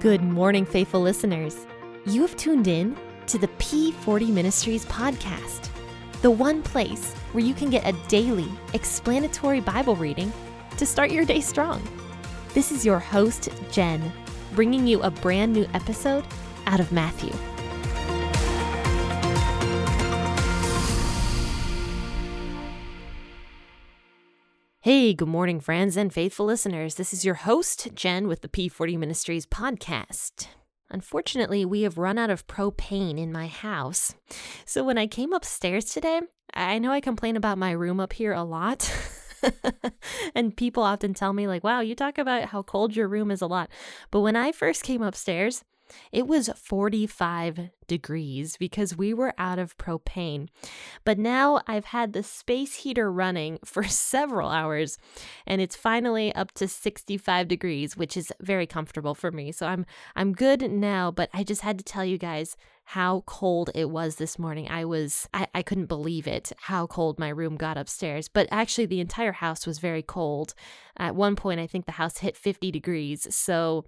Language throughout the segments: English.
Good morning, faithful listeners. You have tuned in to the P40 Ministries podcast, the one place where you can get a daily explanatory Bible reading to start your day strong. This is your host, Jen, bringing you a brand new episode out of Matthew. Hey, good morning, friends and faithful listeners. This is your host, Jen, with the P40 Ministries podcast. Unfortunately, we have run out of propane in my house. So when I came upstairs today, I know I complain about my room up here a lot. and people often tell me, like, wow, you talk about how cold your room is a lot. But when I first came upstairs, it was 45 degrees because we were out of propane. But now I've had the space heater running for several hours and it's finally up to 65 degrees, which is very comfortable for me. So I'm I'm good now, but I just had to tell you guys how cold it was this morning. I was, I, I couldn't believe it, how cold my room got upstairs. But actually, the entire house was very cold. At one point, I think the house hit 50 degrees. So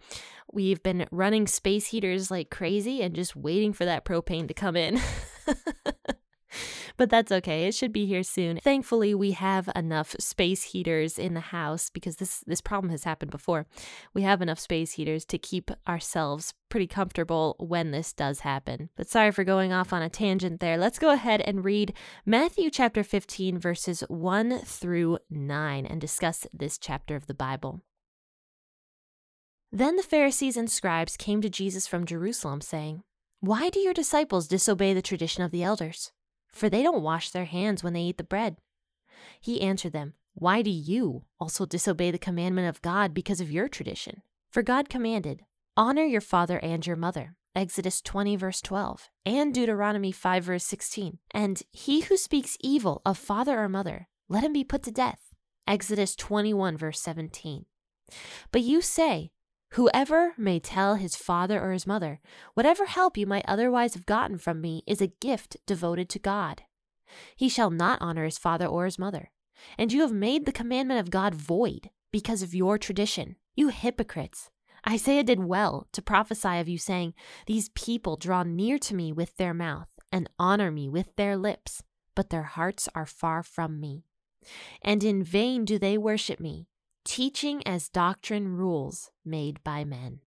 we've been running space heaters like crazy and just waiting for that propane to come in. but that's okay. It should be here soon. Thankfully, we have enough space heaters in the house because this this problem has happened before. We have enough space heaters to keep ourselves pretty comfortable when this does happen. But sorry for going off on a tangent there. Let's go ahead and read Matthew chapter 15 verses 1 through 9 and discuss this chapter of the Bible. Then the Pharisees and scribes came to Jesus from Jerusalem, saying, Why do your disciples disobey the tradition of the elders? for they don't wash their hands when they eat the bread. He answered them, Why do you also disobey the commandment of God because of your tradition? For God commanded, Honor your father and your mother. Exodus 20, verse 12, and Deuteronomy 5, verse 16. And he who speaks evil of father or mother, let him be put to death. Exodus 21, verse 17. But you say, Whoever may tell his father or his mother, whatever help you might otherwise have gotten from me is a gift devoted to God. He shall not honor his father or his mother. And you have made the commandment of God void because of your tradition. You hypocrites! Isaiah did well to prophesy of you, saying, These people draw near to me with their mouth and honor me with their lips, but their hearts are far from me. And in vain do they worship me teaching as doctrine rules made by men.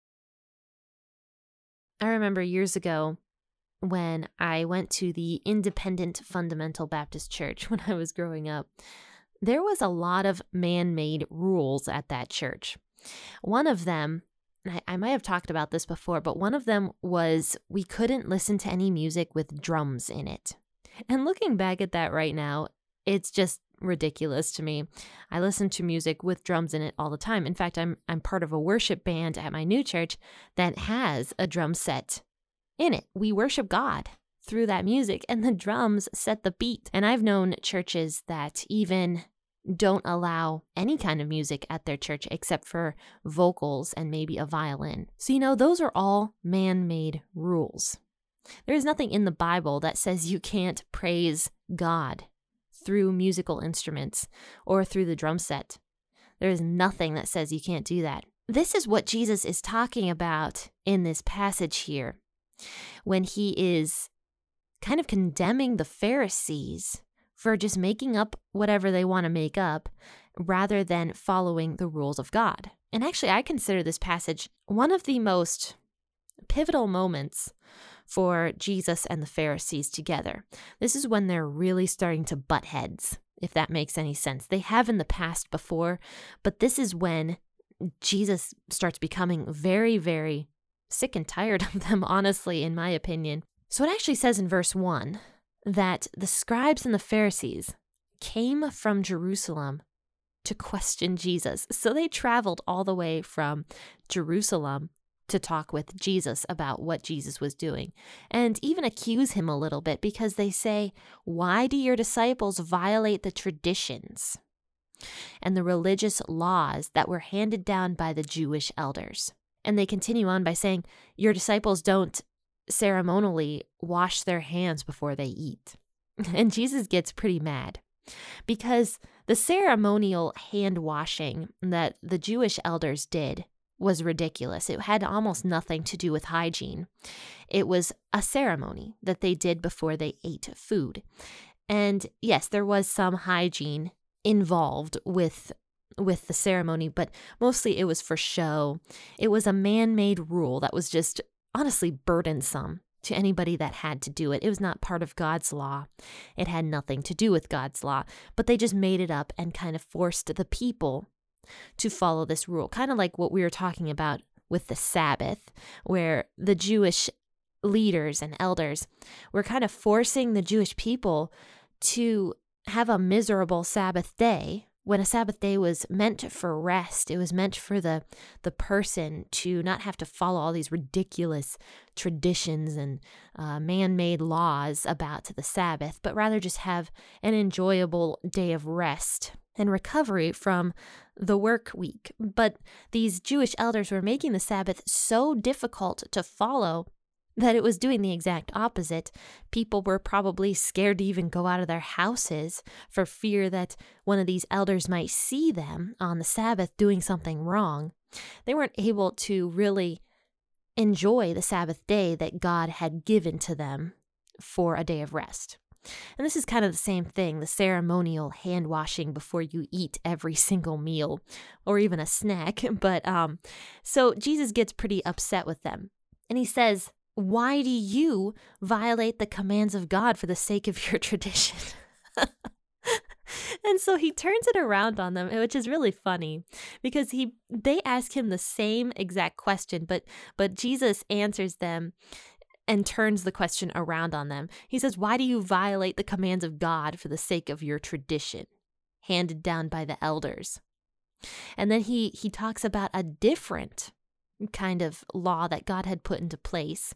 I remember years ago when I went to the Independent Fundamental Baptist Church when I was growing up, there was a lot of man made rules at that church. One of them, I, I might have talked about this before, but one of them was we couldn't listen to any music with drums in it. And looking back at that right now, it's just ridiculous to me. I listen to music with drums in it all the time. In fact, I'm I'm part of a worship band at my new church that has a drum set in it. We worship God through that music and the drums set the beat. And I've known churches that even don't allow any kind of music at their church except for vocals and maybe a violin. So, you know, those are all man made rules. There is nothing in the Bible that says you can't praise God through musical instruments or through the drum set. There is nothing that says you can't do that. This is what Jesus is talking about in this passage here when he is kind of condemning the Pharisees for just making up whatever they want to make up rather than following the rules of God. And actually, I consider this passage one of the most pivotal moments for Jesus and the Pharisees together. This is when they're really starting to butt heads, if that makes any sense. They have in the past before, but this is when Jesus starts becoming very, very sick and tired of them, honestly, in my opinion. So it actually says in verse 1 that the scribes and the Pharisees came from Jerusalem to question Jesus. So they traveled all the way from Jerusalem to talk with Jesus about what Jesus was doing and even accuse him a little bit because they say, Why do your disciples violate the traditions and the religious laws that were handed down by the Jewish elders? And they continue on by saying, Your disciples don't ceremonially wash their hands before they eat. And Jesus gets pretty mad because the ceremonial hand washing that the Jewish elders did was ridiculous. It had almost nothing to do with hygiene. It was a ceremony that they did before they ate food. And yes, there was some hygiene involved with with the ceremony, but mostly it was for show. It was a man-made rule that was just honestly burdensome to anybody that had to do it. It was not part of God's law. It had nothing to do with God's law, but they just made it up and kind of forced the people to follow this rule, kind of like what we were talking about with the Sabbath, where the Jewish leaders and elders were kind of forcing the Jewish people to have a miserable Sabbath day when a Sabbath day was meant for rest. It was meant for the the person to not have to follow all these ridiculous traditions and uh, man-made laws about the Sabbath, but rather just have an enjoyable day of rest and recovery from the work week. But these Jewish elders were making the Sabbath so difficult to follow that it was doing the exact opposite. People were probably scared to even go out of their houses for fear that one of these elders might see them on the Sabbath doing something wrong. They weren't able to really enjoy the Sabbath day that God had given to them for a day of rest. And this is kind of the same thing the ceremonial hand washing before you eat every single meal or even a snack. But um, so Jesus gets pretty upset with them. And he says, Why do you violate the commands of God for the sake of your tradition? and so he turns it around on them which is really funny because he they ask him the same exact question but but jesus answers them and turns the question around on them. He says, Why do you violate the commands of God for the sake of your tradition, handed down by the elders? And then he, he talks about a different kind of law that God had put into place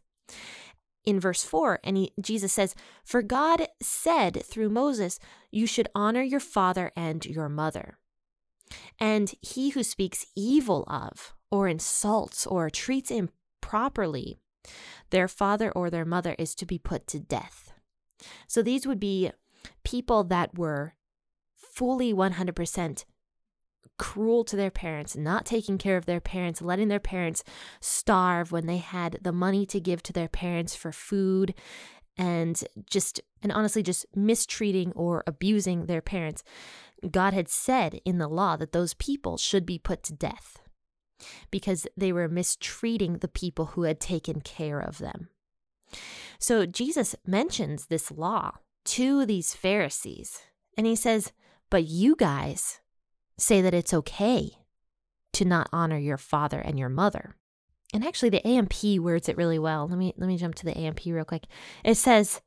in verse 4 and he, jesus says for god said through moses you should honor your father and your mother and he who speaks evil of or insults or treats improperly their father or their mother is to be put to death. So these would be people that were fully 100% cruel to their parents, not taking care of their parents, letting their parents starve when they had the money to give to their parents for food and just and honestly just mistreating or abusing their parents. God had said in the law that those people should be put to death because they were mistreating the people who had taken care of them. So Jesus mentions this law to these Pharisees, and he says, But you guys say that it's okay to not honor your father and your mother. And actually the AMP words it really well. Let me let me jump to the AMP real quick. It says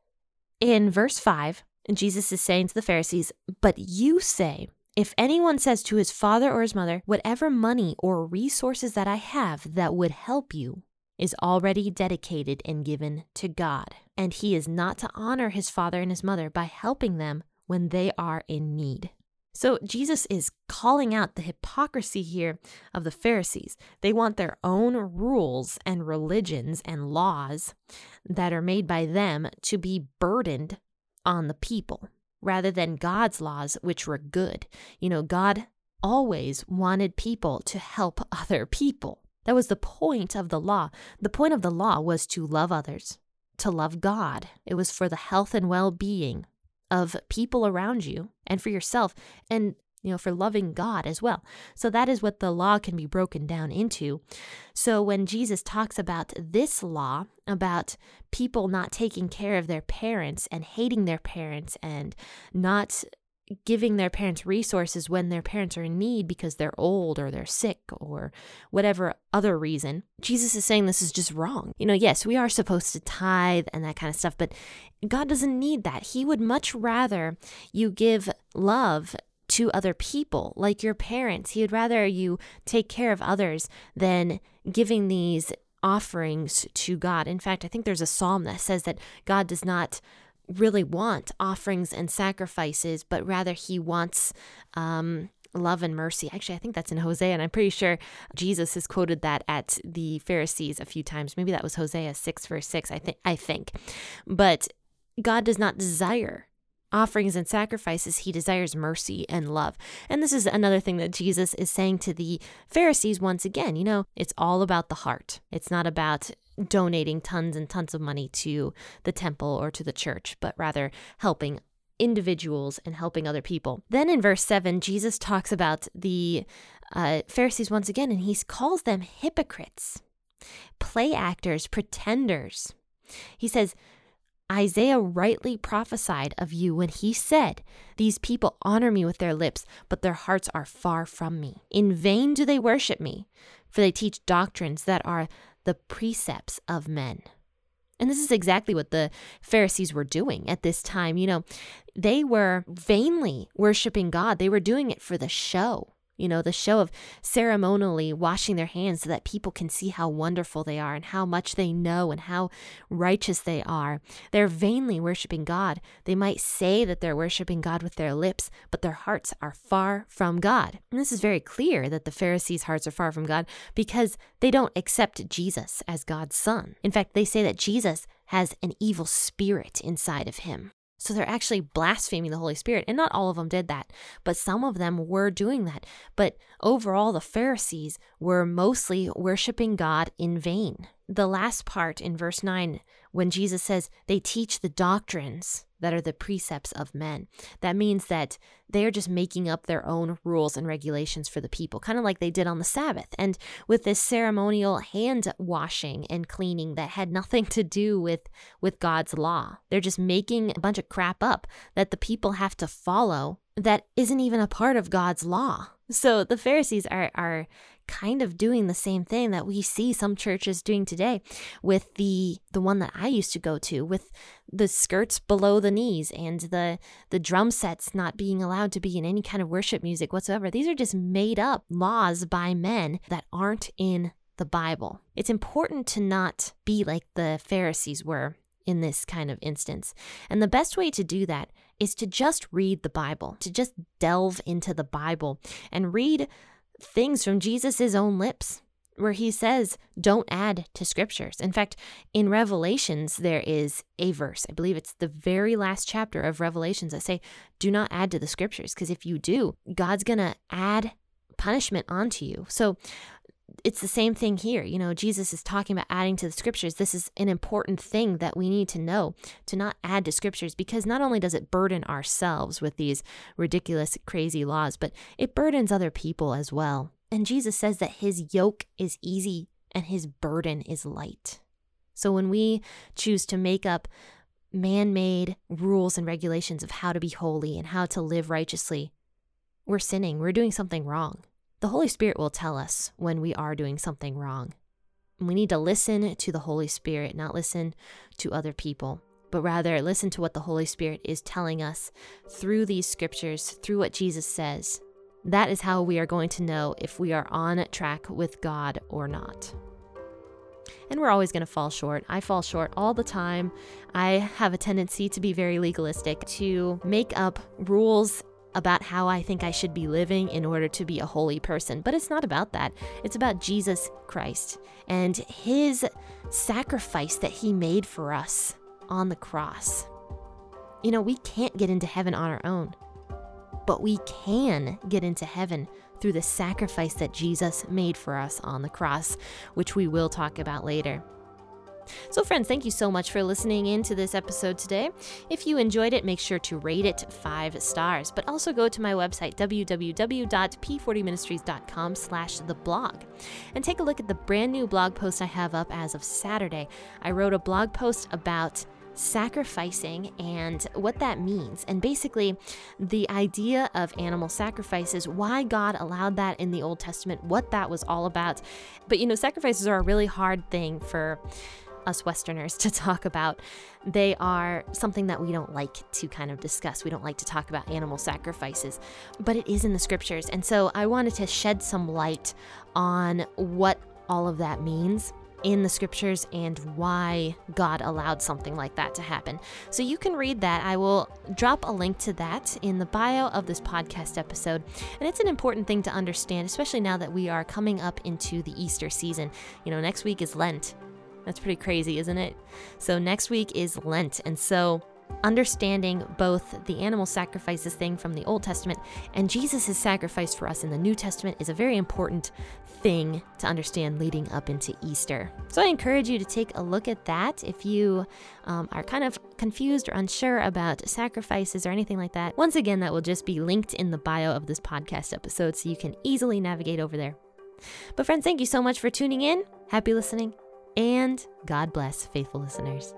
in verse 5, Jesus is saying to the Pharisees, "But you say, if anyone says to his father or his mother, Whatever money or resources that I have that would help you is already dedicated and given to God, and he is not to honor his father and his mother by helping them when they are in need. So Jesus is calling out the hypocrisy here of the Pharisees. They want their own rules and religions and laws that are made by them to be burdened on the people rather than God's laws, which were good. You know, God always wanted people to help other people. That was the point of the law. The point of the law was to love others, to love God. It was for the health and well being of people around you and for yourself. And you know, for loving God as well. So that is what the law can be broken down into. So when Jesus talks about this law, about people not taking care of their parents and hating their parents and not giving their parents resources when their parents are in need because they're old or they're sick or whatever other reason. Jesus is saying this is just wrong. You know, yes, we are supposed to tithe and that kind of stuff, but God doesn't need that. He would much rather you give love to other people, like your parents. He would rather you take care of others than giving these offerings to God. In fact, I think there's a psalm that says that God does not really want offerings and sacrifices, but rather he wants um, love and mercy. Actually, I think that's in Hosea, and I'm pretty sure Jesus has quoted that at the Pharisees a few times. Maybe that was Hosea 6, verse 6, I think. I think. But God does not desire offerings and sacrifices, he desires mercy and love. And this is another thing that Jesus is saying to the Pharisees once again. You know, it's all about the heart, it's not about donating tons and tons of money to the temple or to the church, but rather helping individuals and helping other people. Then in verse 7, Jesus talks about the uh, Pharisees once again, and he calls them hypocrites, play actors, pretenders. He says, Isaiah rightly prophesied of you when he said, These people honor me with their lips, but their hearts are far from me. In vain do they worship me, for they teach doctrines that are the precepts of men. And this is exactly what the Pharisees were doing at this time. You know, they were vainly worshiping God, they were doing it for the show you know, the show of ceremonially washing their hands so that people can see how wonderful they are and how much they know and how righteous they are. They're vainly worshiping God. They might say that they're worshiping God with their lips, but their hearts are far from God. And this is very clear that the Pharisees' hearts are far from God because they don't accept Jesus as God's son. In fact, they say that Jesus has an evil spirit inside of him. So they're actually blaspheming the Holy Spirit. And not all of them did that, but some of them were doing that. But overall, the Pharisees were mostly worshiping God in vain. The last part in verse 9, when Jesus says they teach the doctrines that are the precepts of men. That means that they are just making up their own rules and regulations for the people, kind of like they did on the Sabbath. And with this ceremonial hand washing and cleaning that had nothing to do with, with God's law, they're just making a bunch of crap up that the people have to follow that isn't even a part of God's law. So the Pharisees are, are kind of doing the same thing that we see some churches doing today with the the one that I used to go to with the skirts below the knees and the the drum sets not being allowed to be in any kind of worship music whatsoever. These are just made up laws by men that aren't in the Bible. It's important to not be like the Pharisees were in this kind of instance. And the best way to do that is to just read the Bible, to just delve into the Bible and read things from Jesus' own lips where he says, don't add to scriptures. In fact, in Revelations, there is a verse, I believe it's the very last chapter of Revelations that say, do not add to the scriptures, because if you do, God's going to add punishment onto you. So it's the same thing here. You know, Jesus is talking about adding to the scriptures. This is an important thing that we need to know to not add to scriptures because not only does it burden ourselves with these ridiculous, crazy laws, but it burdens other people as well. And Jesus says that his yoke is easy and his burden is light. So when we choose to make up man made rules and regulations of how to be holy and how to live righteously, we're sinning. We're doing something wrong. The Holy Spirit will tell us when we are doing something wrong. We need to listen to the Holy Spirit, not listen to other people, but rather listen to what the Holy Spirit is telling us through these scriptures, through what Jesus says. That is how we are going to know if we are on track with God or not. And we're always going to fall short. I fall short all the time. I have a tendency to be very legalistic, to make up rules about how I think I should be living in order to be a holy person. But it's not about that. It's about Jesus Christ and his sacrifice that he made for us on the cross. You know, we can't get into heaven on our own, but we can get into heaven through the sacrifice that Jesus made for us on the cross, which we will talk about later. So, friends, thank you so much for listening in to this episode today. If you enjoyed it, make sure to rate it five stars, but also go to my website, www.p40ministries.com slash the blog, and take a look at the brand new blog post I have up as of Saturday. I wrote a blog post about sacrificing and what that means. And basically, the idea of animal sacrifices, why God allowed that in the Old Testament, what that was all about. But you know, sacrifices are a really hard thing for us Westerners to talk about. They are something that we don't like to kind of discuss. We don't like to talk about animal sacrifices, but it is in the scriptures. And so I wanted to shed some light on what all of that means in the scriptures and why God allowed something like that to happen. So you can read that. I will drop a link to that in the bio of this podcast episode. And it's an important thing to understand, especially now that we are coming up into the Easter season. You know, next week is Lent. That's pretty crazy, isn't it? So, next week is Lent. And so, understanding both the animal sacrifices thing from the Old Testament and Jesus' sacrifice for us in the New Testament is a very important thing to understand leading up into Easter. So I encourage you to take a look at that if you um, are kind of confused or unsure about sacrifices or anything like that. Once again, that will just be linked in the bio of this podcast episode so you can easily navigate over there. But, friends, thank you so much for tuning in. Happy listening, and God bless faithful listeners.